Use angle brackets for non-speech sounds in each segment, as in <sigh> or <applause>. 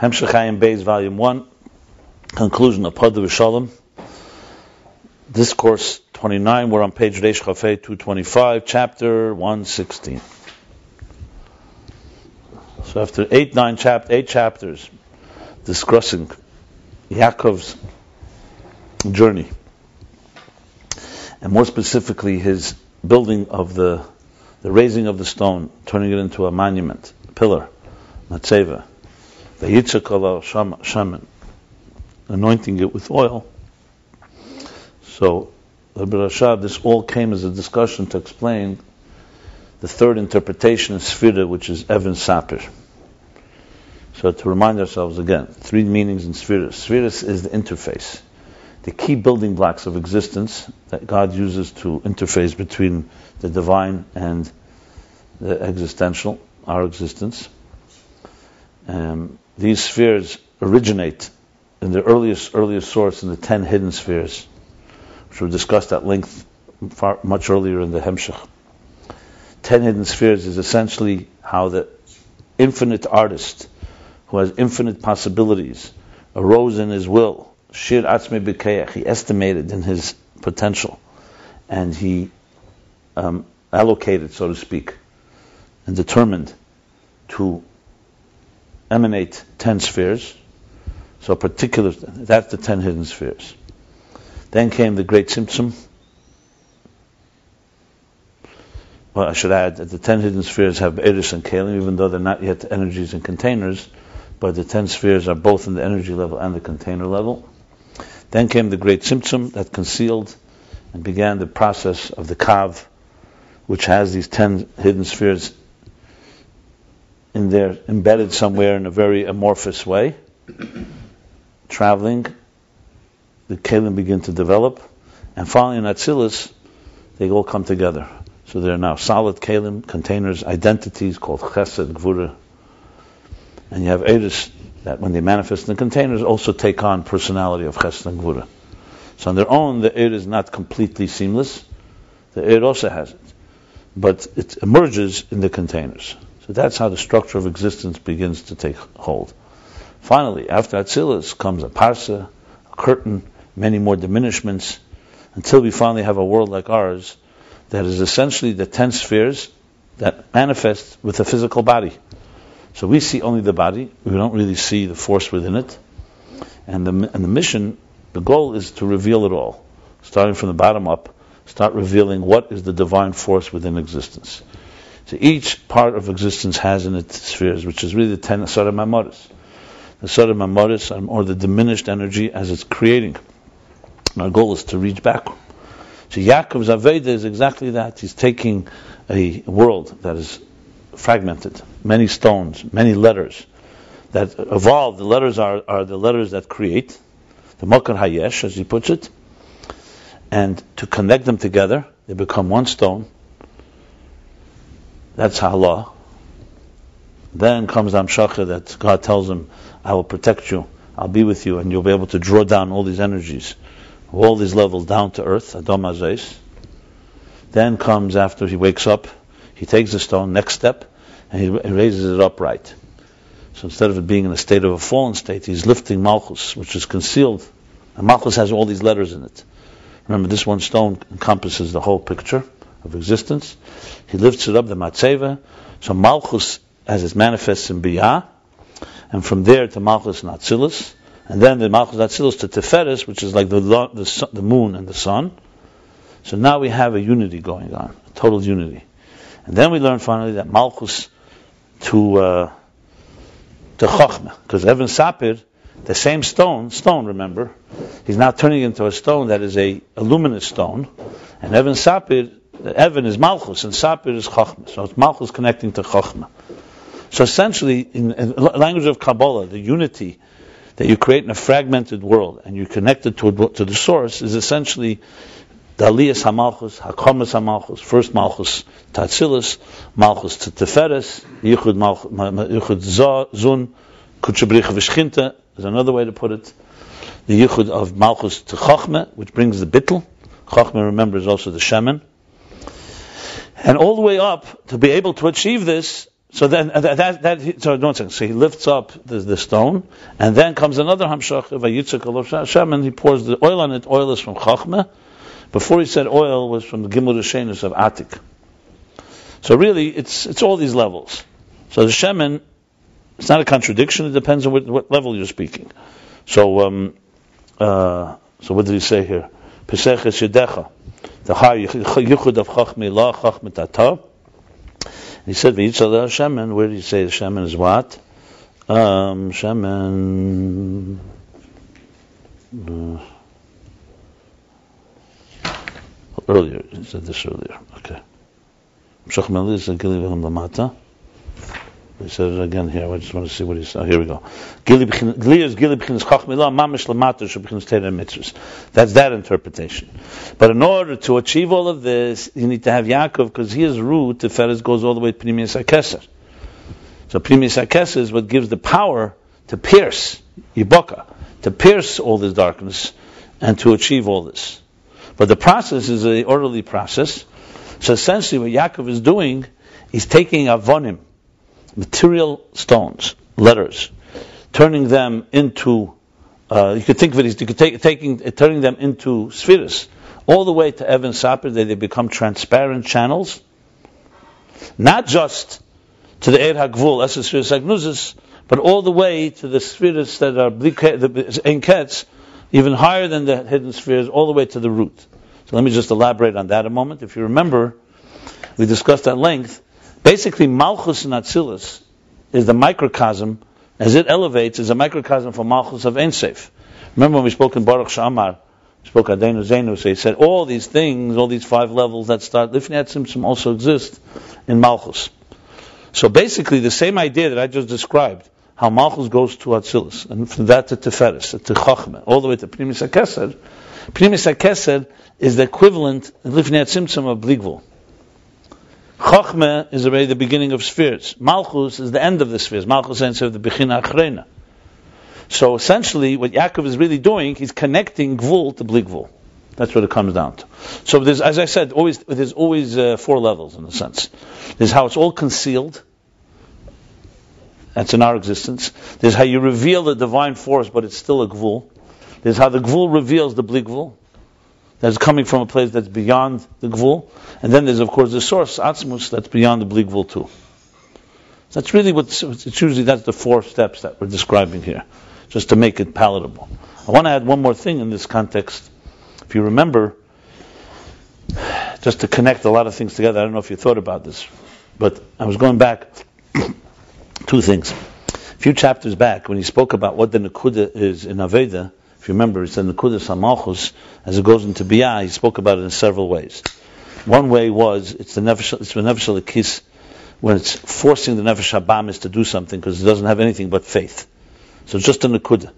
Hemshech Ayin Beis, Volume 1, conclusion of Padu Shalom. Discourse 29, we're on page Reish Chafei 225, chapter 116. So after eight, nine chap- eight chapters discussing Yaakov's journey, and more specifically his building of the, the raising of the stone, turning it into a monument, a pillar, matzeva, Yitzhak shaman, anointing it with oil. So, this all came as a discussion to explain the third interpretation of Sfira, which is Evan Sapir. So to remind ourselves again, three meanings in Sfiras. Sfiras is the interface, the key building blocks of existence that God uses to interface between the divine and the existential, our existence. Um, these spheres originate in the earliest earliest source in the ten hidden spheres, which were discussed at length far, much earlier in the Hemshech. Ten hidden spheres is essentially how the infinite artist, who has infinite possibilities, arose in his will. Shir atzmi b'keach. He estimated in his potential, and he um, allocated, so to speak, and determined to emanate ten spheres. So particular, that's the ten hidden spheres. Then came the great Tzimtzum. Well, I should add that the ten hidden spheres have Eris and Kalim, even though they're not yet energies and containers, but the ten spheres are both in the energy level and the container level. Then came the great Tzimtzum that concealed and began the process of the Kav, which has these ten hidden spheres in there, embedded somewhere in a very amorphous way. Traveling, the Kalim begin to develop, and finally in Atzilus, they all come together. So they're now solid Kalim containers, identities called Chesed, Gvura, and you have Eris that when they manifest in the containers also take on personality of Chesed and Gvura. So on their own, the Eir is not completely seamless. The Eir also has it. But it emerges in the containers. So that's how the structure of existence begins to take hold. Finally, after Atzilus comes a parsa, a curtain, many more diminishments, until we finally have a world like ours that is essentially the ten spheres that manifest with a physical body. So we see only the body, we don't really see the force within it. And the, and the mission, the goal is to reveal it all, starting from the bottom up, start revealing what is the divine force within existence. So each part of existence has in its spheres, which is really the ten Asara Mamoris. The Asara Mamoris, or the diminished energy as it's creating. And our goal is to reach back. So Yaakov's Aveda is exactly that. He's taking a world that is fragmented, many stones, many letters that evolve. The letters are, are the letters that create, the Makar Hayesh, as he puts it, and to connect them together, they become one stone that's Allah. Then comes Amshacha that God tells him, I will protect you, I'll be with you, and you'll be able to draw down all these energies, all these levels down to earth, Adam Azais. Then comes after he wakes up, he takes the stone, next step, and he raises it upright. So instead of it being in a state of a fallen state, he's lifting Malchus, which is concealed. And Malchus has all these letters in it. Remember, this one stone encompasses the whole picture of existence. He lifts it up, the Matzeva. So Malchus, has its manifest in Biyah, and from there to Malchus and and then the Malchus Atzilus to Teferis, which is like the, the, the moon and the sun. So now we have a unity going on, a total unity. And then we learn finally that Malchus to uh, to Chochmah, because Evan Sapir, the same stone, stone, remember, he's now turning into a stone that is a, a luminous stone, and Evan Sapir Evan is Malchus and Sapir is Chachma. So it's Malchus connecting to Chachma. So essentially, in, in language of Kabbalah, the unity that you create in a fragmented world and you connect it to, to the source is essentially the Aliyas HaMalchus, HaKomas HaMalchus, first Malchus to Atzilus, Malchus Teferes, Yichud, Zun, Kutchabrich Vishchinta, is another way to put it. The Yichud of Malchus to Chachma, which brings the Bittel. Chachma, remember, is also the Shaman. And all the way up, to be able to achieve this, so then uh, that, that, that so one second. So he lifts up the, the stone, and then comes another hamshach of a Hashem, and he pours the oil on it. Oil is from Chachma. Before he said oil was from the Gimel Rishenus of Atik. So really, it's it's all these levels. So the shemen, it's not a contradiction. It depends on what, what level you're speaking. So um, uh, so what did he say here? Peseches yedecha, the high yichud of chachmi la chachmi tata. He said v'yitzal shemen. Where did he say the shemen is what? Um, shemen. Uh, earlier, he said this earlier. Okay. Shachmel is a lamata. He said it again here. I just want to see what he said. Here we go. That's that interpretation. But in order to achieve all of this, you need to have Yaakov because his root, the Feres, goes all the way to Pnimius HaKeser. So Pnimius HaKeser is what gives the power to pierce Yiboka, to pierce all this darkness and to achieve all this. But the process is an orderly process. So essentially what Yaakov is doing, he's taking avonim, material stones, letters, turning them into, uh, you could think of it as you could take, taking, turning them into spheres, all the way to Evan Sapir, they, they become transparent channels, not just to the Eir HaGvul, Esespheres Agnuzis, but all the way to the spheres that are the Enkets, even higher than the hidden spheres, all the way to the root. So let me just elaborate on that a moment. If you remember, we discussed at length Basically, Malchus and Atzilus is the microcosm, as it elevates, is a microcosm for Malchus of Ein Sof. Remember when we spoke in Baruch Shamar, we spoke Adenu Zenu, so he said all these things, all these five levels that start, Lifnei Tzimtzum also exist in Malchus. So basically, the same idea that I just described, how Malchus goes to Atzilus, and from that to Teferis, to Chachma, all the way to Pnimius HaKeser, Pnimius HaKeser is the equivalent, of Lifnei Tzimtzum of Bligvul. Chochmah is already the beginning of spheres. Malchus is the end of the spheres. Malchus ends of the Bechina Achrena. So essentially, what Yaakov is really doing, he's connecting Gvul to Bligvul. That's what it comes down to. So there's, as I said, always there's always uh, four levels in a sense. There's how it's all concealed. That's in our existence. There's how you reveal the divine force, but it's still a Gvul. There's how the Gvul reveals the Bligvul that's coming from a place that's beyond the Gvul. And then there's, of course, the source, Atzmus, that's beyond the Bli Gvul too. That's really what, it's usually that's the four steps that we're describing here, just to make it palatable. I want to add one more thing in this context. If you remember, just to connect a lot of things together, I don't know if you thought about this, but I was going back, <coughs> two things. A few chapters back, when he spoke about what the Nakuda is in Aveda, you remember, he said Nekudas Hamalchus, as it goes into Biyah, he spoke about it in several ways. One way was it's the Nefesh, it's the Nefesh Kiss when it's forcing the Nefesh Habamis to do something because it doesn't have anything but faith. So it's just a Nekuda.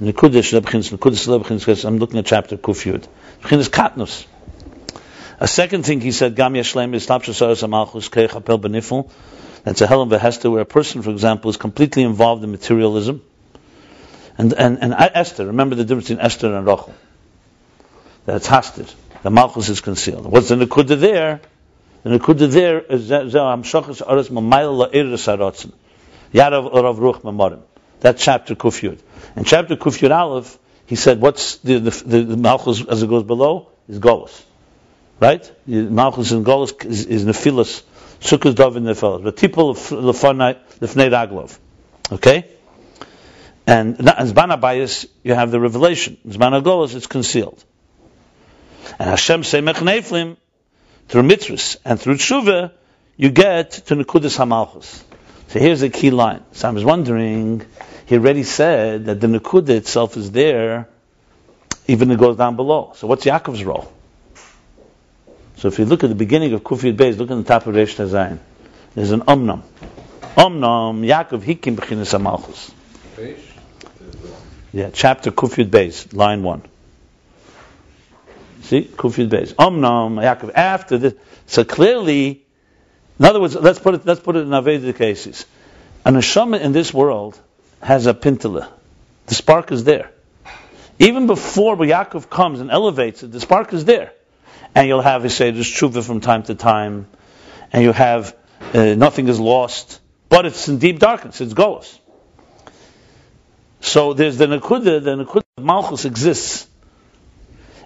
Nekuda I'm looking at chapter Kufyud. is Katnus. A second thing he said, Gam Yashlem is Tapshasaras Hamalchus Keich Benifel. That's a hell of a hester where a person, for example, is completely involved in materialism and, and, and Esther, remember the difference between Esther and Rachel. That it's hostage. The Malchus is concealed. What's the Nakuda there? The Nakuda there is Haratzin. Yarav Orav Ruch Mamorim. That chapter Kufyud. In chapter Kufyud Aleph, he said, what's the, the, the, the Malchus as it goes below? Is Golos. Right? Malchus and Golos is, is Nephilas. Sukkot Dovin Nephilas. The people of Lefnei Raglov. Okay? And Zman Abayis, you have the revelation. Zman Agolos, it's concealed. And Hashem say Neflim, through mitzvahs and through tshuva, you get to Nekudas Hamalchus. So here's the key line. So I was wondering, he already said that the Nekuda itself is there, even it goes down below. So what's Yaakov's role? So if you look at the beginning of Kufiyat Beis, look at the top of Reish Tazayin. There's an Omnam. Omnam, Yaakov Hikim B'chinas HaMalchus. Yeah, chapter Kufyud Beis, line one. See, Kufyud Beis. Omnam Yaakov. After this, so clearly, in other words, let's put it. Let's put it in Aveda cases. An neshama in this world has a pintala. The spark is there. Even before Yaakov comes and elevates it, the spark is there, and you'll have say, there's tshuva from time to time, and you have uh, nothing is lost but it's in deep darkness. It's Golos. So there's the Nakuda, the Nakuda of Malchus exists.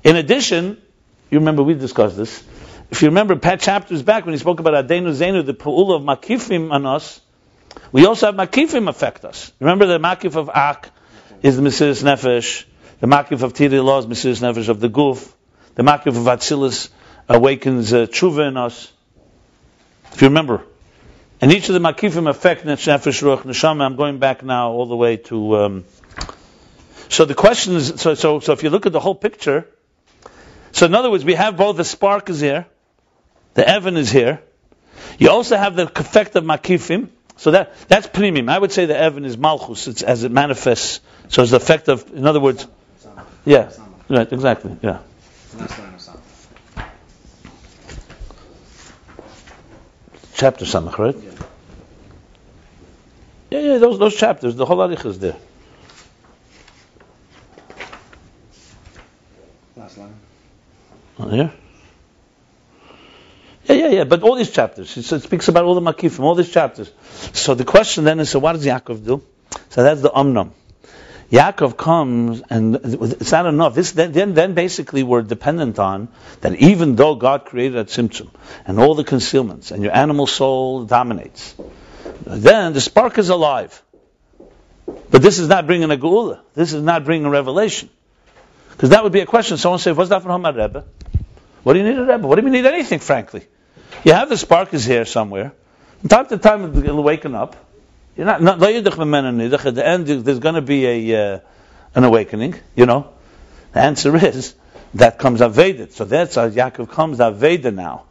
In addition, you remember we discussed this. If you remember Pat chapters back when he spoke about Adenu Zenu, the Pu'ula of Makifim on us, we also have Makifim affect us. Remember the Makif of Ak is the Mesiris Nefesh, the Makif of Tiri Law is Mesiris Nefesh of the Guf, the Makif of Atzilus awakens uh, Tshuva in us. If you remember. And each of the Makifim affect Nefesh Ruach Neshama. I'm going back now all the way to. Um, so the question is so, so, so if you look at the whole picture, so in other words, we have both the spark is here, the Evan is here. You also have the effect of Makifim. So that that's premium. I would say the Evan is Malchus it's, as it manifests. So it's the effect of, in other words, yeah, right, exactly, yeah. Chapter Samach, right? Yeah, yeah, those those chapters, the whole Arich is there. Last line. Oh, yeah. Yeah, yeah, yeah. But all these chapters, it speaks about all the makifim, all these chapters. So the question then is, so what does Yaakov do? So that's the umnam. Yaakov comes, and it's not enough. This then, then, basically we're dependent on that even though God created a tzimtzum and all the concealments, and your animal soul dominates, then the spark is alive. But this is not bringing a geula. This is not bringing a revelation. Because that would be a question. Someone say, "What's that from Hamad Rebbe? What do you need a Rebbe? What do you need anything, frankly? You have the spark is here somewhere. From time to time, it'll waken up. You're not, not at the end, there's going to be a, uh, an awakening, you know. The answer is, that comes Aveda. So that's how Yaakov comes Aveda now.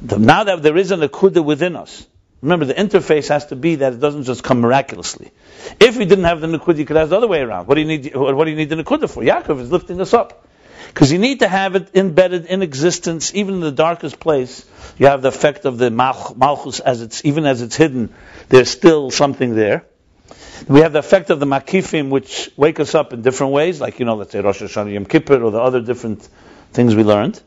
The, now that there is an Akuda within us, remember the interface has to be that it doesn't just come miraculously. If we didn't have the Nakuda, you could ask the other way around. What do you need, what do you need the Nakuda for? Yaakov is lifting us up. Because you need to have it embedded in existence, even in the darkest place. You have the effect of the malchus as it's even as it's hidden. There's still something there. We have the effect of the makifim, which wake us up in different ways, like you know, let's say Rosh Hashanah, Yom Kippur, or the other different things we learned.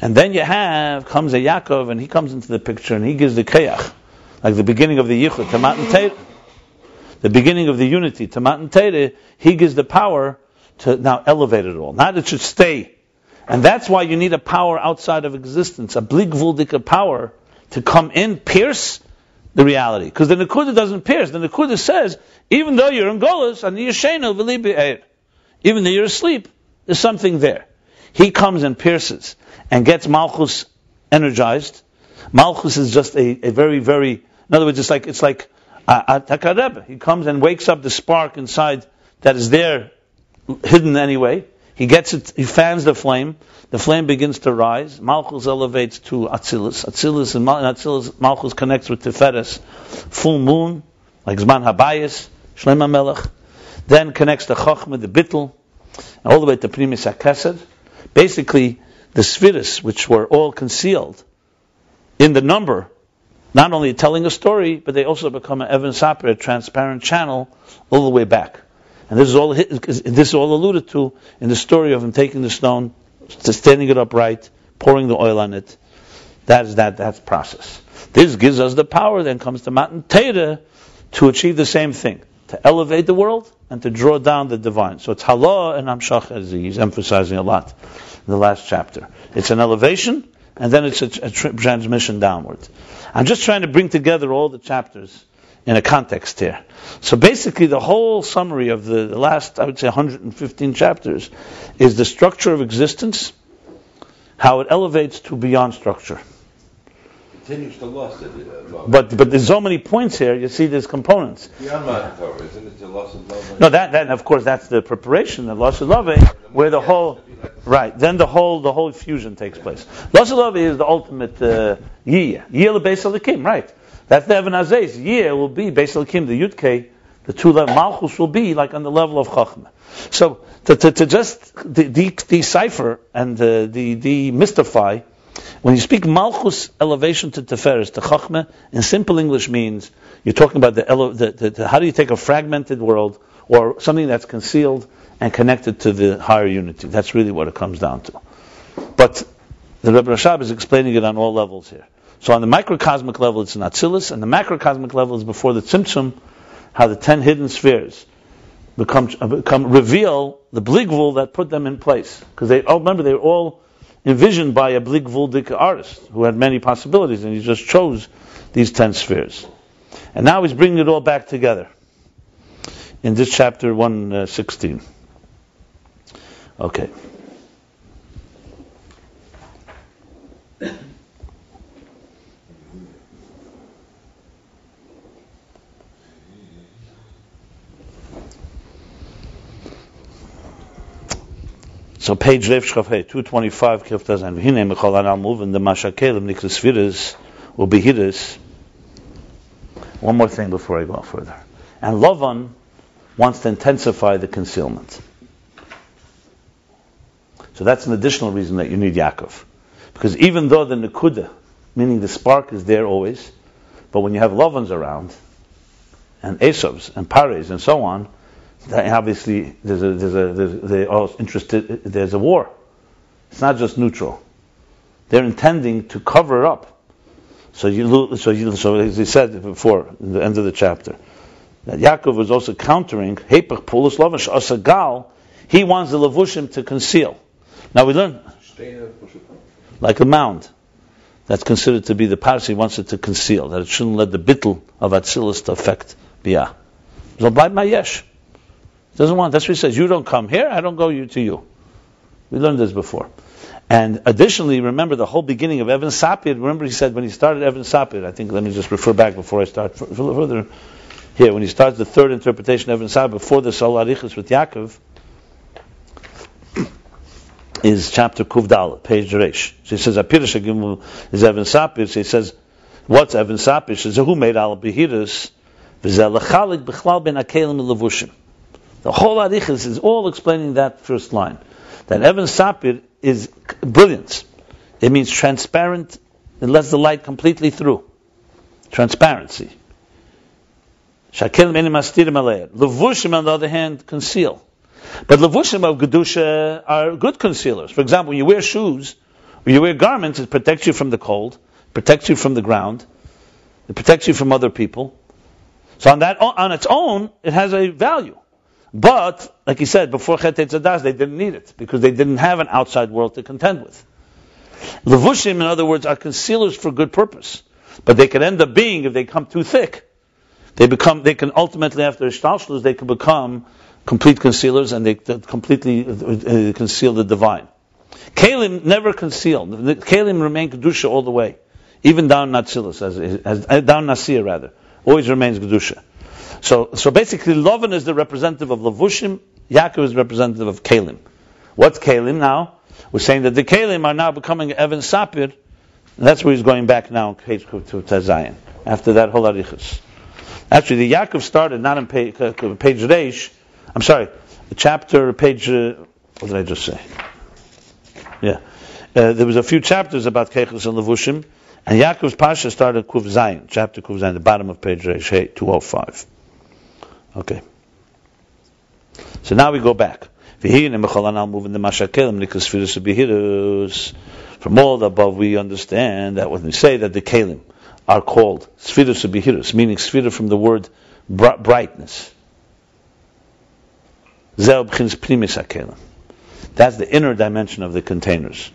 And then you have comes a Yaakov, and he comes into the picture, and he gives the kayach, like the beginning of the yichud, tamat and the beginning of the unity, tamat and He gives the power to now elevate it all. Not it should stay. And that's why you need a power outside of existence, a bligvuldika power to come in, pierce the reality. Because the Nakuda doesn't pierce. The Nakuda says, even though you're in Golas, and you're eh, even though you're asleep, there's something there. He comes and pierces and gets Malchus energized. Malchus is just a, a very, very, in other words, it's like, it's like uh, uh, a, a He comes and wakes up the spark inside that is there hidden anyway. He gets it, he fans the flame, the flame begins to rise, Malchus elevates to Atzilus, Atzilus and Atzilus, Malchus connects with Tiferes, full moon, like Zman Habayis, Shlema Melech, then connects to Chochmah, the Bittel, all the way to Pnimius HaKeser. Basically, the Spheres, which were all concealed in the number, not only telling a story, but they also become an Evan Sapir, a transparent channel, all the way back. And this is all this is all alluded to in the story of him taking the stone, standing it upright, pouring the oil on it. That is that that process. This gives us the power. Then comes the Matan Torah to achieve the same thing, to elevate the world and to draw down the divine. So it's Halah and Amshach, as he's emphasizing a lot in the last chapter. It's an elevation, and then it's a, a transmission downward. I'm just trying to bring together all the chapters in a context here. So basically, the whole summary of the, last, I would say, 115 chapters is the structure of existence, how it elevates to beyond structure. Continues to loss. But but there's so many points here. You see, there's components. Beyond Torah, isn't it the loss of love? No, that that of course that's the preparation, the loss of love, where the whole right. Then the whole the whole fusion takes place. Loss of love is the ultimate uh, yiyah, yiyah the base of the king, right? That's the Evan Azay's. Year will be, on Kim, the Yudke, the two level, Malchus will be like on the level of Chachma. So, to, to, to just de- de- decipher and uh, de- demystify, when you speak Malchus elevation to Teferes, to Chachma, in simple English means you're talking about the, ele- the, the, the, how do you take a fragmented world or something that's concealed and connected to the higher unity. That's really what it comes down to. But the Rebbe Rashab is explaining it on all levels here. So on the microcosmic level, it's an and the macrocosmic level is before the Tzimtzum, how the ten hidden spheres become, uh, become reveal the Bligvul that put them in place. Because they, oh, remember, they were all envisioned by a Bligvuldik artist who had many possibilities, and he just chose these ten spheres. And now he's bringing it all back together in this chapter 116. Uh, okay. So page Rev Shchafei, 225, Kif Tazan. V'hinei mechol anal and the mashakelim nikras viris, ubehiris. One more thing before I go further. And Lavan wants to intensify the concealment. So that's an additional reason that you need Yaakov. Because even though the Nakuda, meaning the spark is there always, but when you have Lavans around, and Esavs, and Pares, and so on, obviously there's a, there's a, they're all interested, there's a war. It's not just neutral. They're intending to cover it up. So you, so you, so as he said before, in the end of the chapter, that Yaakov was also countering Lavish Asagal. He wants the Levushim to conceal. Now we learn like a mound that's considered to be the parsi wants it to conceal that it shouldn't let the bittel of Atzilus to affect Biyah. So by my yesh. Doesn't want. That's what he says. You don't come here. I don't go you to you. We learned this before. And additionally, remember the whole beginning of Evan Sapir. Remember he said when he started Evan Sapir. I think let me just refer back before I start further here. When he starts the third interpretation of Evan Sapir before the Sol Arichas with Yaakov <clears throat> is chapter Kuvdal, page Resh. So he says Apirish is Evan Sapir. So he says what's Evan Sapir? He says who made al behiras. V'zelachalik b'chlal ben akelim levushim. The whole Arichas is all explaining that first line. That Evan Sapir is brilliance. It means transparent, it lets the light completely through. Transparency. Shakel menim astirim Levushim, on the other hand, conceal. But levushim of Gedusha are good concealers. For example, when you wear shoes, when you wear garments, it protects you from the cold, protects you from the ground, it protects you from other people. So on that, on its own, it has a value. But, like he said, before Chet Tzadas, they didn't need it because they didn't have an outside world to contend with. Levushim, in other words, are concealers for good purpose. But they can end up being, if they come too thick, they become, they can ultimately, after Ishtalshlus, they can become complete concealers and they completely uh, conceal the divine. Kalim never concealed. Kalim remain Kedusha all the way. Even down Natsilis, as, as, as, down Nasir rather. Always remains Kedusha. So, so basically, Lovan is the representative of Lavushim, Yaakov is the representative of Kalim. What's Kalim now? We're saying that the Kalim are now becoming Evan Sapir, that's where he's going back now to Tazayin, after that whole Arichas. Actually, the Yaakov started not in page, uh, page Reish, I'm sorry, chapter, page, uh, what did I just say? Yeah. Uh, there was a few chapters about Kechus and Levushim, and Yaakov's Pasha started Kuv Zayin, chapter Kuv Zayin, the bottom of page Reish, 205. Okay. So now we go back. From all the above, we understand that when we say that the kalim are called sfirus meaning sfira from the word brightness. That's the inner dimension of the containers.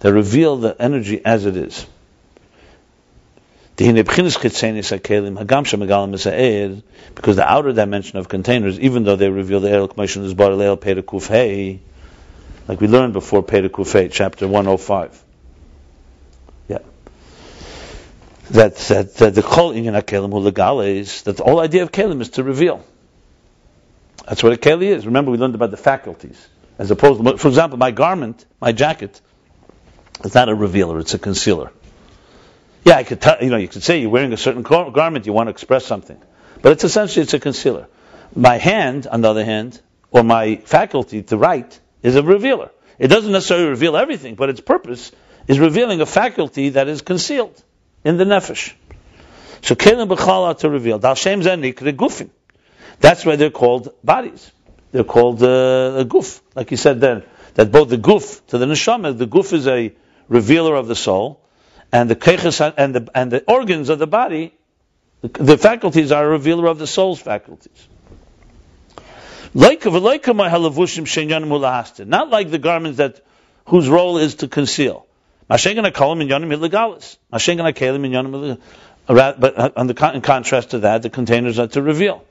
They reveal the energy as it is. Because the outer dimension of containers, even though they reveal the Erel Commission is Bar Kufhei, like we learned before Peda Kufhei, chapter 105. Yeah. That, that, that the Kol Inyan HaKelim Hu is that the whole idea of Kelim is to reveal. That's what a Keli is. Remember, we learned about the faculties. As opposed to, for example, my garment, my jacket, is not a revealer, it's a concealer. Yeah, I could tell, you know, you could say you're wearing a certain garment, you want to express something. But it's essentially, it's a concealer. My hand, on the other hand, or my faculty to write, is a revealer. It doesn't necessarily reveal everything, but its purpose is revealing a faculty that is concealed in the nefesh. So kelim b'chala to reveal. That's why they're called bodies. They're called uh, a guf, like you said then. That both the guf to the neshama, the guf is a revealer of the soul, and the keches and the and the organs of the body, the, the faculties are a revealer of the soul's faculties. Not like the garments that whose role is to conceal. But uh, on the, in contrast to that, the containers are to reveal.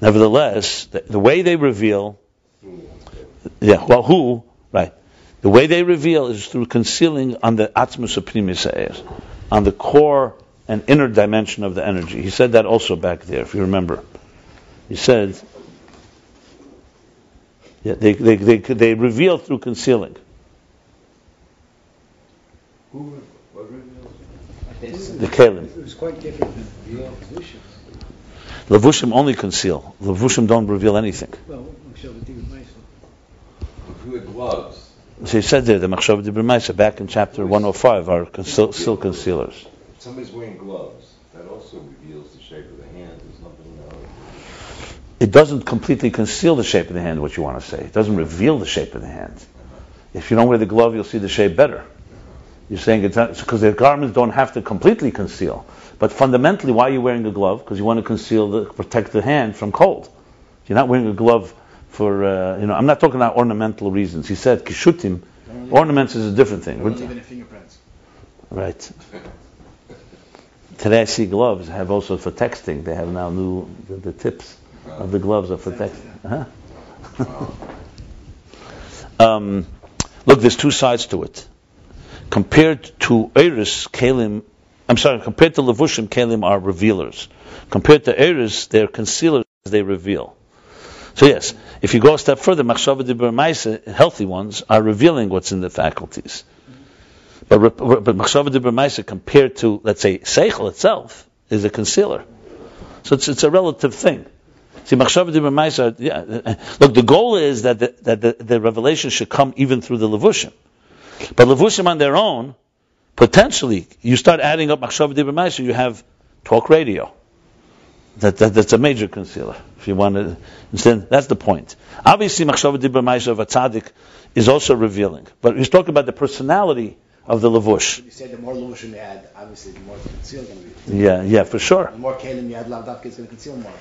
Nevertheless, the, the way they reveal, yeah, well, who, right? The way they reveal is through concealing on the atzmus uprimis on the core and inner dimension of the energy. He said that also back there, if you remember. He said, yeah, they, they, they, they reveal through concealing. Who, what reveals? The Kalim. It was quite different than the Levushim. Levushim only conceal. Levushim don't reveal anything. Well, I'm the David Meisel. Who had gloves? So he said there, the Machshav Dibur back in chapter 105, are conceal, still concealers. Somebody's wearing gloves. That also reveals the shape of the hand. There's nothing else. It doesn't completely conceal the shape of the hand, what you want to say. It doesn't reveal the shape of the hand. Uh-huh. If you don't wear the glove, you'll see the shape better. Uh-huh. You're saying it's because the garments don't have to completely conceal. But fundamentally, why are you wearing a glove? Because you want to conceal, the, protect the hand from cold. You're not wearing a glove for, uh, you know, I'm not talking about ornamental reasons. He said, kishutim, ornaments is a different thing. Any fingerprints. Right. Today I see gloves have also for texting. They have now new, the, the tips of the gloves are for texting. Uh-huh. <laughs> um, look, there's two sides to it. Compared to Eris, Kalim, I'm sorry, compared to Levushim, Kalim are revealers. Compared to Eris, they're concealers, they reveal. So yes, if you go a step further, Machshava Dibur healthy ones, are revealing what's in the faculties. But, but Machshava Dibur compared to, let's say, Seichel itself, is a concealer. So it's, it's a relative thing. See, Machshava Dibur yeah, look, the goal is that the, that the, the revelation should come even through the Levushim. But Levushim on their own, potentially, you start adding up Machshava Dibur you have talk radio. That, that, that's a major concealer. If you want to understand, that's the point. Obviously, Machshava Dibra Maisha of a tzaddik is also revealing. But he's talking about the personality of the levush. You said the more levushim you add, obviously the more conceal going to be. Yeah, yeah, for sure. The more kalim you add, lavdavka is going to conceal more.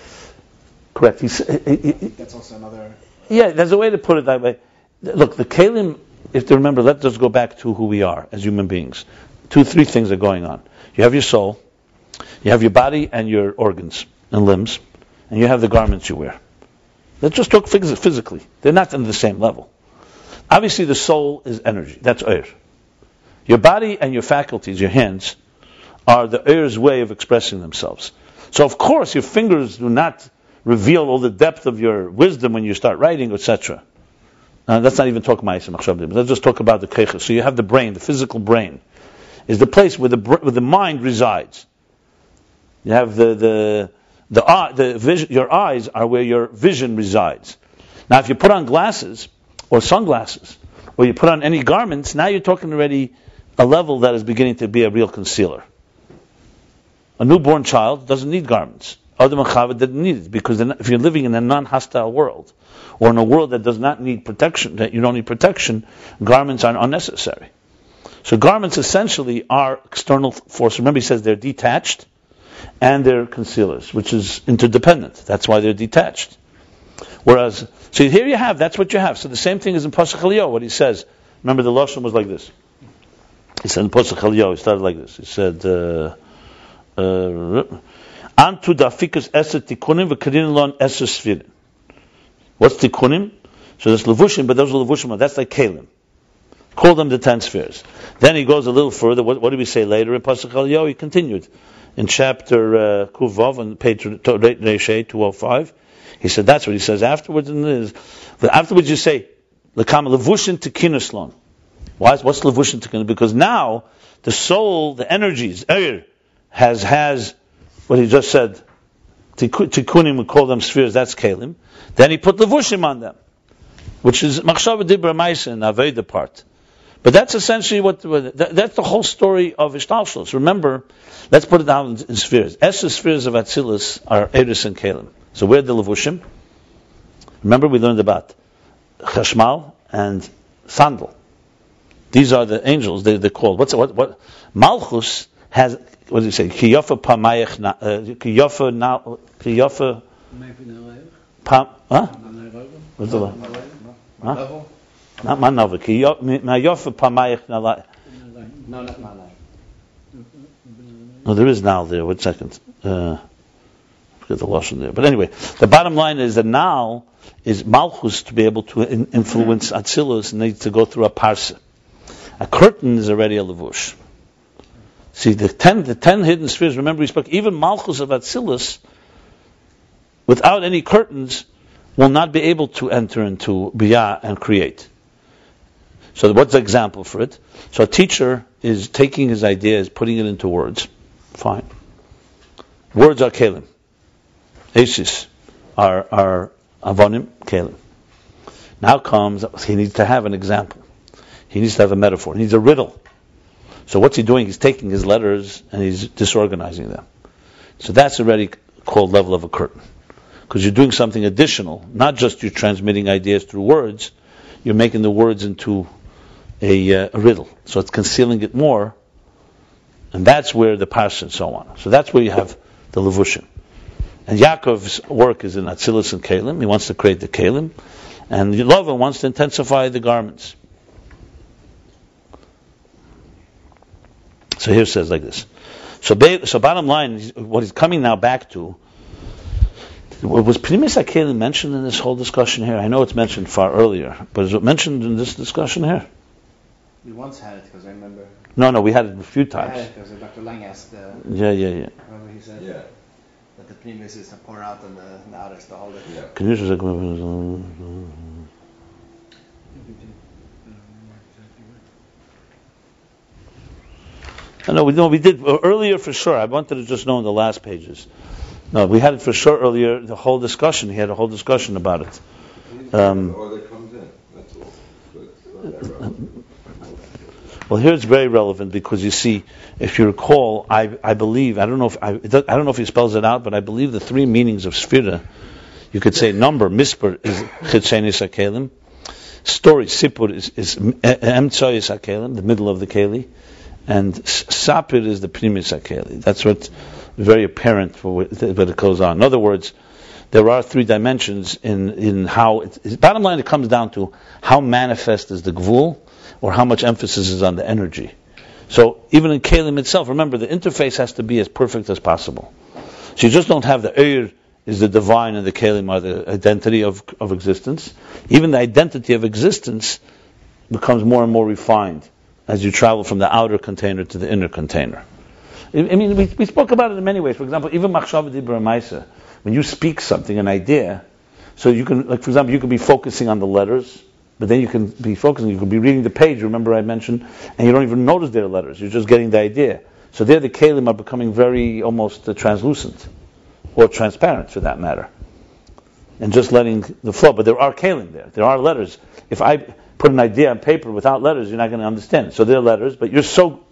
Correct. He's, he, he, that's also another. Yeah, there's a way to put it that way. Look, the kalim. If to remember, let's go back to who we are as human beings. Two, three things are going on. You have your soul, you have your body and your organs and limbs, and you have the garments you wear. Let's just talk physically. They're not on the same level. Obviously, the soul is energy. That's air. Your body and your faculties, your hands, are the air's way of expressing themselves. So, of course, your fingers do not reveal all the depth of your wisdom when you start writing, etc. Let's not even talk Ma'asim but Let's just talk about the Kecha. So you have the brain, the physical brain, is the place where the, where the mind resides. You have the, the, the, the vision, your eyes are where your vision resides. Now, if you put on glasses or sunglasses, or you put on any garments, now you're talking already a level that is beginning to be a real concealer. A newborn child doesn't need garments. Adam and Chava didn't need it because if you're living in a non-hostile world, or in a world that does not need protection, that you don't need protection, garments are unnecessary. So garments essentially are external force. Remember, he says they're detached and they're concealers, which is interdependent. That's why they're detached. Whereas, so here you have, that's what you have. So the same thing is in Pasach what he says. Remember, the Lashon was like this. He said in Pasach he started like this. He said, uh, uh, Antu dafikus eser tikunim v'kadin lon eser sfirin. What's tikunim? So that's levushim, but those are levushim, that's like kalim. Call them the ten spheres. Then he goes a little further. What, what did we say later in Pasach He continued in chapter uh, Kuvav on page Reshe 205. He said that's what he says afterwards. And is, afterwards you say the lekam levushin tekinuslon. Why? What's levushin tekinus? Because now the soul, the energies, er, has has what he just said. Tikunim we call them spheres. That's kalim. Then he put levushim on them, which is machshava dibra ma'isa aveda part. But that's essentially what, that's the whole story of Ishtalshus. Remember, let's put it down in, spheres. Esser spheres of Atzilus are Eris and Kalim. So where the Levushim? Remember we learned about Chashmal and Sandal. These are the angels. They, they're called. What's what? What? Malchus has. What do you say? Kiyofa pamayach. na- uh, Kiyofa na. Kiyofa. Huh? What's the line? Huh? Not manava. Kiyofa pamayach nalai. No, not. No, there is now there. One second. Uh, forget the loss lashon there. But anyway, the bottom line is that now is malchus to be able to in- influence atzilus needs to go through a parsa. A curtain is already a levush. See the ten the ten hidden spheres. Remember we spoke even malchus of atzilus without any curtains will not be able to enter into biyah and create. So what's the example for it? So a teacher is taking his ideas, putting it into words. Fine. Words are kelim. Asis are are avonim kelim. Now comes he needs to have an example. He needs to have a metaphor. He needs a riddle. So what's he doing? He's taking his letters and he's disorganizing them. So that's already called level of a curtain. Because you're doing something additional, not just you're transmitting ideas through words, you're making the words into a, uh, a riddle. So it's concealing it more, and that's where the parsha and so on. So that's where you have the levushim. And Yaakov's work is in Atzilus and Kalim. He wants to create the Kalim, and Lavan wants to intensify the garments. So here it says like this. So, so bottom line, what he's coming now back to was Primus Akelim mentioned in this whole discussion here? I know it's mentioned far earlier, but is it mentioned in this discussion here? We once had it because I remember. No, no, we had it a few I had times. it because Dr. Lang asked. Uh, Yeah, yeah, yeah. remember he said Yeah, that the primus is to pour out on the, the others to hold it. yeah. Can you just I know we know we did uh, earlier for sure. I wanted to just know in the last pages. No, we had it for sure earlier. The whole discussion. He had a whole discussion about it. Um, Or that comes in, that's all. But it's not that relevant. Well, here it's very relevant because you see, if you recall, I, I believe I don't know if I, I don't know if he spells it out, but I believe the three meanings of sphira, you could say number misper is chitzenis hakelim, story sipur is is emtsoyis hakelim, the middle of the keli, and sapir is the primis hakeli. That's what's very apparent for what, what it goes on. In other words, there are three dimensions in in how. Bottom line, it comes down to how manifest is the gvul, or how much emphasis is on the energy. So even in Kalim itself, remember the interface has to be as perfect as possible. So you just don't have the Eir is the divine and the Kalim are the identity of, of existence. Even the identity of existence becomes more and more refined as you travel from the outer container to the inner container. I mean, we, we spoke about it in many ways. For example, even Machshav Dibra Maisa, when you speak something, an idea, so you can, like for example, you could be focusing on the letters, but then you can be focusing, you could be reading the page, remember I mentioned, and you don't even notice they're letters, you're just getting the idea. So there the kalim are becoming very almost uh, translucent, or transparent for that matter. And just letting the flow, but there are kalim there, there are letters. If I put an idea on paper without letters, you're not going to understand. So there are letters, but you're so,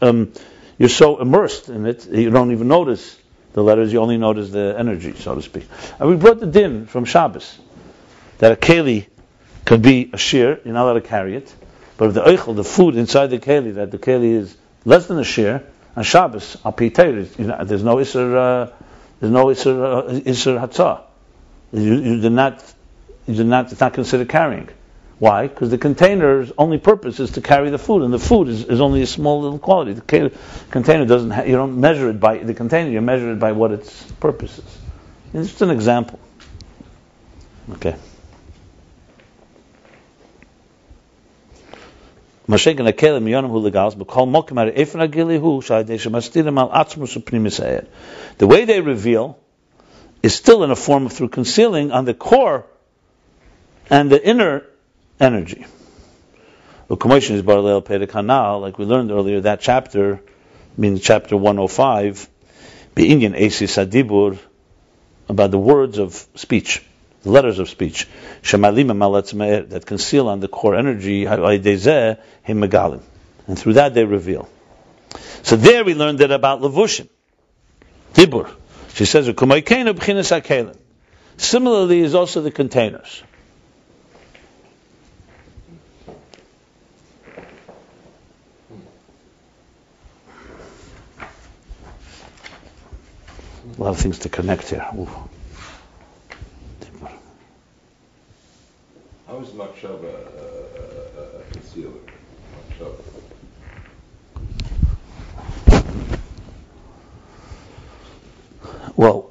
um, you're so immersed in it, you don't even notice the letters, you only notice the energy, so to speak. And we brought the din from Shabbos, that a keli could be a shear, you're not allowed to carry it. But if the eichel, the food inside the keli, that the keli is less than a shear, on Shabbos, al pi Torah, you there's no isser, uh, there's no isser, uh, isser hatzah. You, you not, you do not, it's not considered carrying. Why? Because the container's only purpose is to carry the food, and the food is, is only a small little quality. The ca- container doesn't, ha- you don't measure it by the container, you measure it by what its purpose is. It's just an example. Okay. Hu legals b'kol mokim ar shemastirim al. The way they reveal is still in a form of through concealing on the core and the inner energy. U'kamoishin is baralel pedekhanal, like we learned earlier, that chapter means chapter 105, be'inyan esis adibur, about the words of speech, the letters of speech, that conceal on the core energy. And through that they reveal. So there we learned that about levushim, dibur. She says. Similarly, is also the containers. A lot of things to connect here. Ooh. How is Machshava a, a, a, a concealer? Machshava. Well,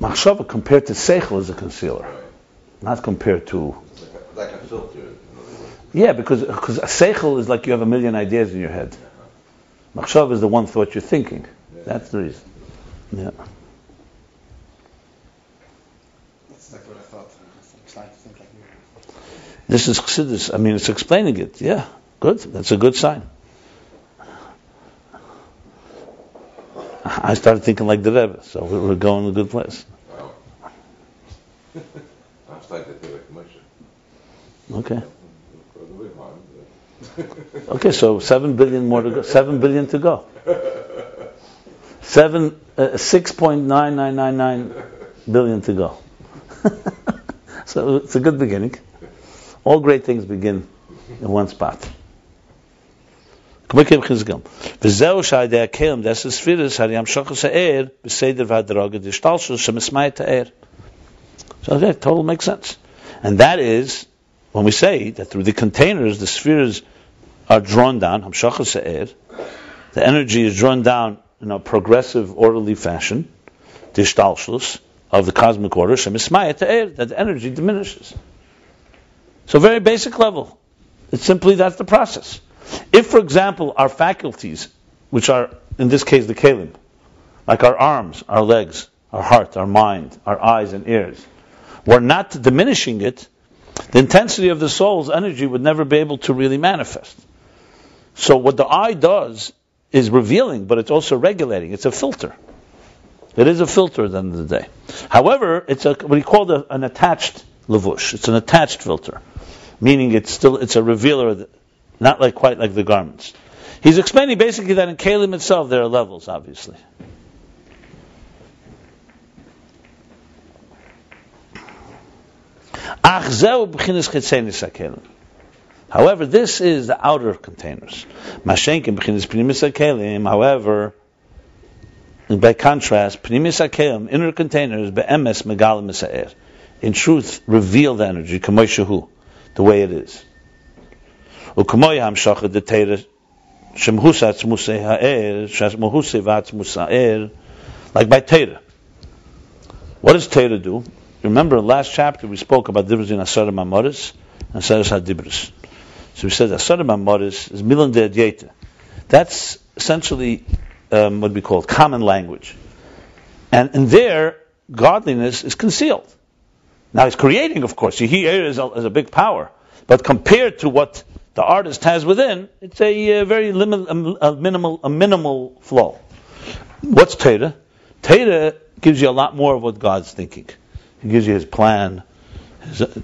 Machshava compared to Seichel is a concealer, Right. not compared to. Like a, like a filter, in other words. Yeah, because because a Seichel is like you have a million ideas in your head. Uh-huh. Machshava is the one thought you're thinking. Yeah. That's the reason. Yeah. That's exactly what I thought. I'm starting to think like you. This is Chassidus. I mean, it's explaining it. Yeah, good. That's a good sign. I started thinking like the Rebbe, so we- we're going in a good place. Wow. <laughs> I'm starting to feel like Moshe. Okay. For the way on, but- Okay, so seven billion more to go. Seven billion to go. Seven, uh, six point nine nine nine nine billion to go. <laughs> so it's a good beginning. All great things begin in one spot. כמו כן חזגם. וזהו שעל ידי הכלם דס הספירס, הרי המשוך הער בסדר והדרגה דשתלשל שמסמא את הער. So okay, total makes sense. And that is, when we say that through the containers, the spheres are drawn down, Hamshachas Se'er, the energy is drawn down in a progressive, orderly fashion, the Shtalshlus of the cosmic order, Shemismaya Te'er, that the energy diminishes. So very basic level. It's simply that's the process. If, for example, our faculties, which are, in this case, the kalim, like our arms, our legs, our heart, our mind, our eyes and ears, were not diminishing it, the intensity of the soul's energy would never be able to really manifest. So what the eye does is revealing, but it's also regulating. It's a filter. It is a filter at the end of the day. However, it's a, what he called an attached levush. It's an attached filter, meaning it's still it's a revealer, not like quite like the garments. He's explaining basically that in kalim itself there are levels, obviously. However, this is the outer containers. However, by contrast, inner containers. In truth, reveal the energy, the way it is. Like by Torah. What does Torah do? Remember, in last chapter we spoke about the difference in Asara Mamoris and Asara Hadibris. So we said Asara Mamoris is Milan de. That's essentially um, what we call common language. And in there, godliness is concealed. Now he's creating, of course. He is a, is a big power. But compared to what the artist has within, it's a, uh, very lim- a, minimal, a minimal flow. What's Torah? Torah gives you a lot more of what God's thinking. He gives you His plan, his, uh,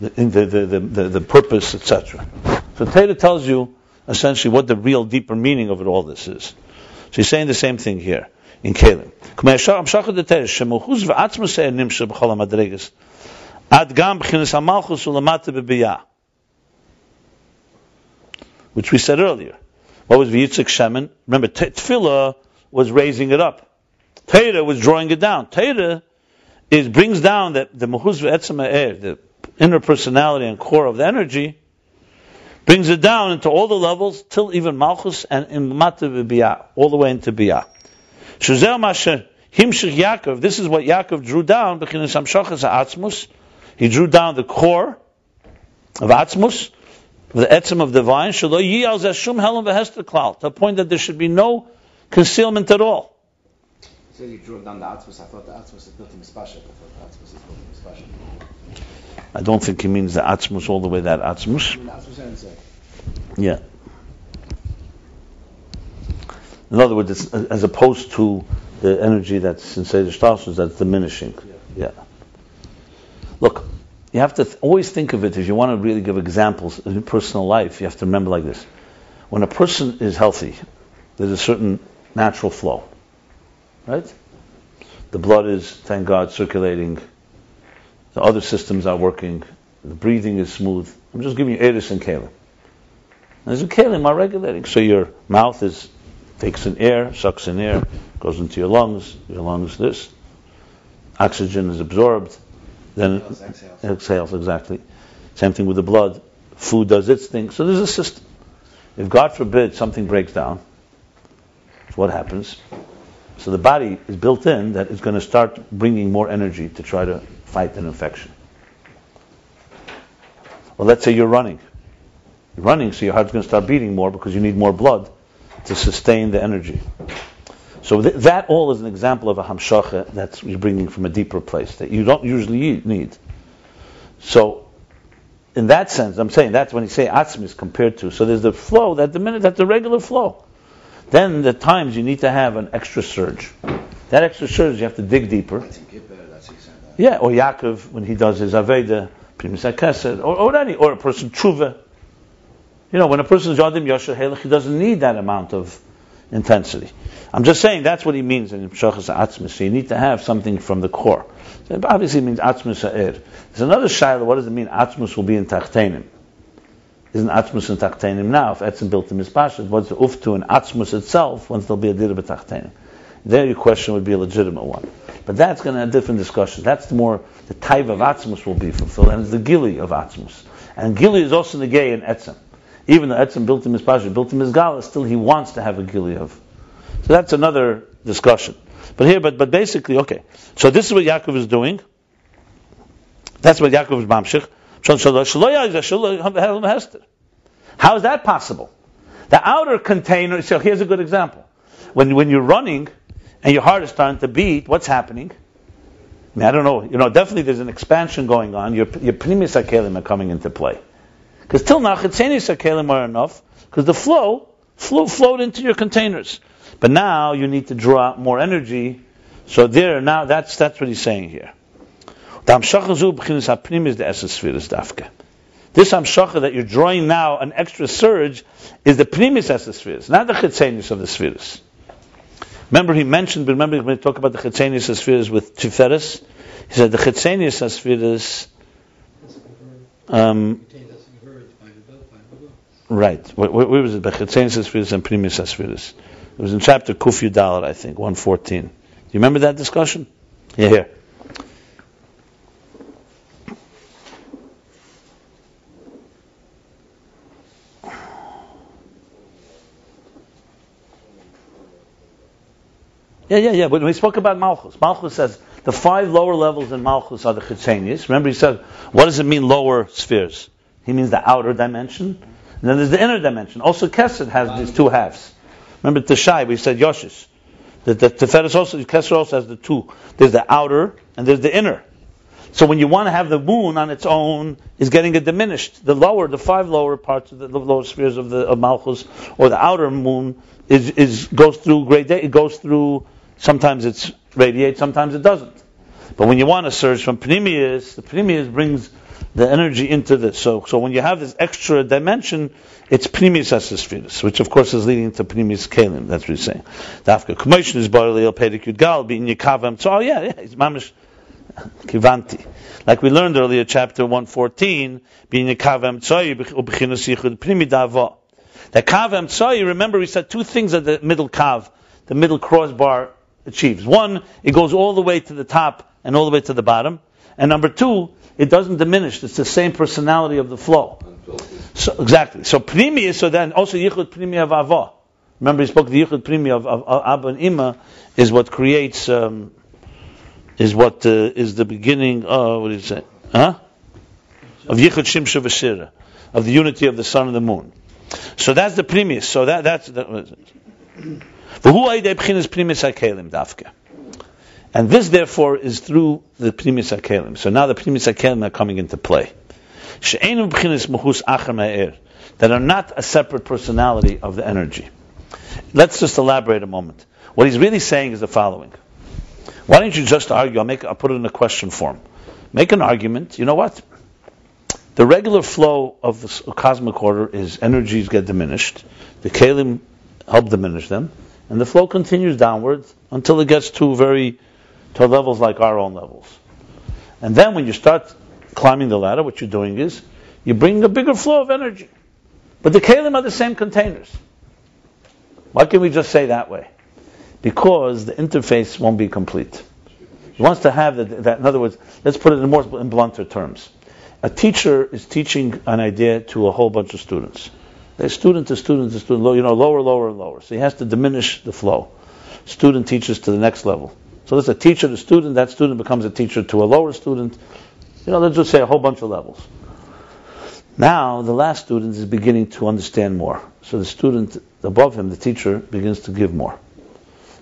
the, the, the, the, purpose, etc. So Torah tells you essentially what the real deeper meaning of it all this is. So he's saying the same thing here in Kalim. Ad gam b'chinas hamalchus ulamata b'biyah. Which we said earlier. What was v'yitzak shemen? Remember, te- tefillah was raising it up. Torah was drawing it down. Torah is brings down the the mahuz v'etzem the inner personality and core of the energy, brings it down into all the levels till even malchus and in mata b'biyah, all the way into biyah. Shuzeh masher himshich Yaakov. This is what Yaakov drew down. B'chinas hamshachas ha'atzmus. He drew down the core of atzmus, the etzem of divine. Shelo yiyal zeh helam v'hester klal. To the point that there should be no concealment at all. So you drew down the Atzmus. I thought the Atzmus is built in Mispasha. I thought the Atzmus is built in Mispasha. I don't think he means the atzmus all the way that atzmus. I mean, the Atzmus I didn't say. Yeah. In other words, it's, as opposed to the energy that's in Seder Shtalshus that's diminishing. Yeah. Look, you have to th- always think of it if you want to really give examples in personal life. You have to remember like this: when a person is healthy, there's a certain natural flow, right? The blood is, thank God, circulating. The other systems are working. The breathing is smooth. I'm just giving you Eris and Kalim. There's a Kalim are regulating. So your mouth is takes in air, sucks in air, goes into your lungs. Your lungs, this oxygen is absorbed, then Exhales, exhales. exactly. Same thing with the blood. Food does its thing. So there's a system. If God forbid something breaks down, what happens? So the body is built in that it's going to start bringing more energy to try to fight an infection. Well, let's say you're running. You're running, so your heart's going to start beating more because you need more blood to sustain the energy. So th- that all is an example of a hamshacha that's you're bringing from a deeper place that you don't usually need. So, in that sense, I'm saying that's when you say atzmi is compared to. So there's the flow that the minute that's the regular flow. Then the times you need to have an extra surge. That extra surge you have to dig deeper. That's in that's. Yeah, or Yaakov when he does his Aveda, or, or any, or a person Tshuva. You know, when a person is Yadim Helech, he doesn't need that amount of intensity. I'm just saying that's what he means in Shachas Atzmus. So you need to have something from the core. So it obviously means Atzmus Ha'er. There's another Shaila, what does it mean Atzmus will be in Tachtenim? Isn't Atzmus in Tachtenim now? If Etzim built in Mispashit, what's the Uftu in Atzmus itself, once there'll be a Dirba Tachtenim? There your question would be a legitimate one. But that's going to have different discussions. That's the more, the type of Atzmus will be fulfilled, and it's the Gili of Atzmus. And Gili is also the gay in Etzim. Even though Etzim built in Mispashit, built in Mizgala, still he wants to have a Gili. So that's another discussion. But here, but, but basically, okay. So this is what Yaakov is doing. That's what Yaakov is mamshich. How is that possible? The outer container, so here's a good example. When, when you're running and your heart is starting to beat, what's happening? I mean, I don't know. You know, definitely there's an expansion going on. Your, your pnimius are coming into play. Because till now, chitzenis akelim are enough, because the flow, flow flowed into your containers. But now you need to draw out more energy. So there, now that's that's what he's saying here. The is the. This hamshacha that you're drawing now, an extra surge, is the pnimius essence spheres, not the chitzenis of the spheres. Remember he mentioned, but remember when he talked about the chitzenis spheres with Tiferes, he said the chitzenis spheres, um, right, where, where where was it? The chitzenis spheres and pnimius spheres. It was in chapter Kuf I think, 114. Do you remember that discussion? Yeah, here. Yeah, yeah, yeah. But we spoke about Malchus. Malchus says the five lower levels in Malchus are the Chitzenius. Remember, he said, what does it mean, lower spheres? He means the outer dimension. And then there's the inner dimension. Also, Kesed has these two halves. Remember Teshai, we said Yoshish. The, the Tiferes also, Kesser also has the two. There's the outer and there's the inner. So when you want to have the moon on its own, is getting it diminished. The lower, the five lower parts of the, the lower spheres of the of Malchus, or the outer moon, is is goes through great day. It goes through. Sometimes it's radiates, sometimes it doesn't. But when you want to surge from Pnimius, the Pnimius brings the energy into this. So, so when you have this extra dimension, it's Pnimius Esespheres, which of course is leading to Pnimius Kalim. That's what he's saying. The Afka commotion is barley al pedikud gal being yikavam. So, oh yeah, yeah, it's mamish kivanti. Like we learned earlier, chapter 114, being yikavam tzoy ubechinas yichud pnimi dava. The kavam tzoy, remember we said two things at the middle kav, the middle crossbar achieves. One, it goes all the way to the top and all the way to the bottom. And number two, it doesn't diminish. It's the same personality of the flow. So, exactly. So pnimi, so then also yichud pnimi of ava. Remember, he spoke the yichud pnimi of, of, of Abba and Ima is what creates, um, is what uh, is the beginning of, what did he say? Huh? Of yichud shimsha v'shira, of the unity of the sun and the moon. So that's the pnimius. So that, that's the, and this, therefore, is through the Pnimius HaKelim. So now the Pnimius HaKelim are coming into play. That are not a separate personality of the energy. Let's just elaborate a moment. What he's really saying is the following. Why don't you just argue? I'll, make, I'll put it in a question form. Make an argument. You know what? The regular flow of the cosmic order is energies get diminished. The Kalim help diminish them and the flow continues downwards until it gets to very to levels like our own levels. And then when you start climbing the ladder, what you're doing is you bring a bigger flow of energy. But the kalim are the same containers. Why can we just say that way? Because the interface won't be complete. He wants to have that, that in other words, let's put it in more in blunter terms. A teacher is teaching an idea to a whole bunch of students. They student to student to student, you know, lower, lower, and lower. So he has to diminish the flow. Student teaches to the next level. So there's a teacher to student, that student becomes a teacher to a lower student. You know, let's just say a whole bunch of levels. Now, the last student is beginning to understand more. So the student above him, the teacher, begins to give more.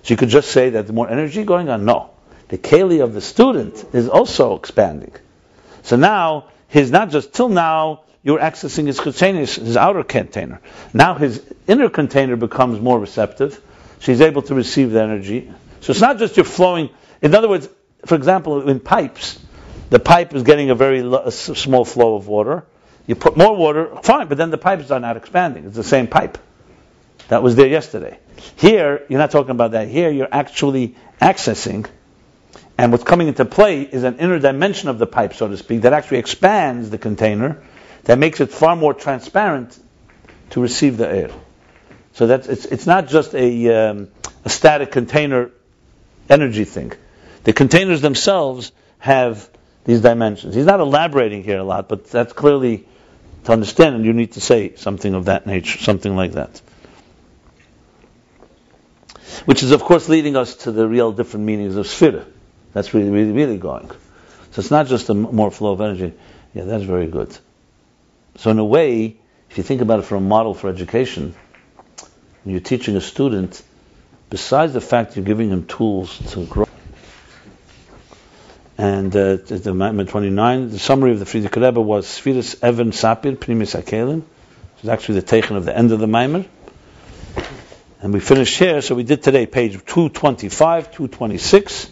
So you could just say that the more energy going on? No. The keli of the student is also expanding. So now, his not just till now, you're accessing his container, his outer container. Now his inner container becomes more receptive. So he's able to receive the energy. So it's not just you're flowing. In other words, for example, in pipes, the pipe is getting a very a small flow of water. You put more water, fine, but then the pipes are not expanding. It's the same pipe that was there yesterday. Here, you're not talking about that. Here, you're actually accessing, and what's coming into play is an inner dimension of the pipe, so to speak, that actually expands the container, that makes it far more transparent to receive the air. So that's it's, it's not just a, um, a static container energy thing. The containers themselves have these dimensions. He's not elaborating here a lot, but that's clearly to understand, and you need to say something of that nature, something like that. Which is, of course, leading us to the real different meanings of sphere. That's really, really, really going. So it's not just a more flow of energy. Yeah, that's very good. So in a way, if you think about it from a model for education, you're teaching a student, besides the fact you're giving him tools to grow, and uh, the Maimon 29, the summary of the Frierdiker Rebbe was Sfiris Evan Sapir Pnimius Akelim, which is actually the taken of the end of the Maimon. And we finished here, so we did today page 225, 226,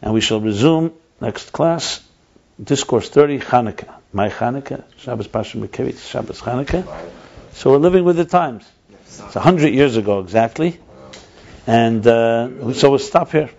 and we shall resume next class, Discourse 30, Hanukkah. My Hanukkah, Shabbos Pasha Mekevitz, Shabbos Hanukkah. So we're living with the times. It's a hundred years ago exactly. And uh, so we'll stop here.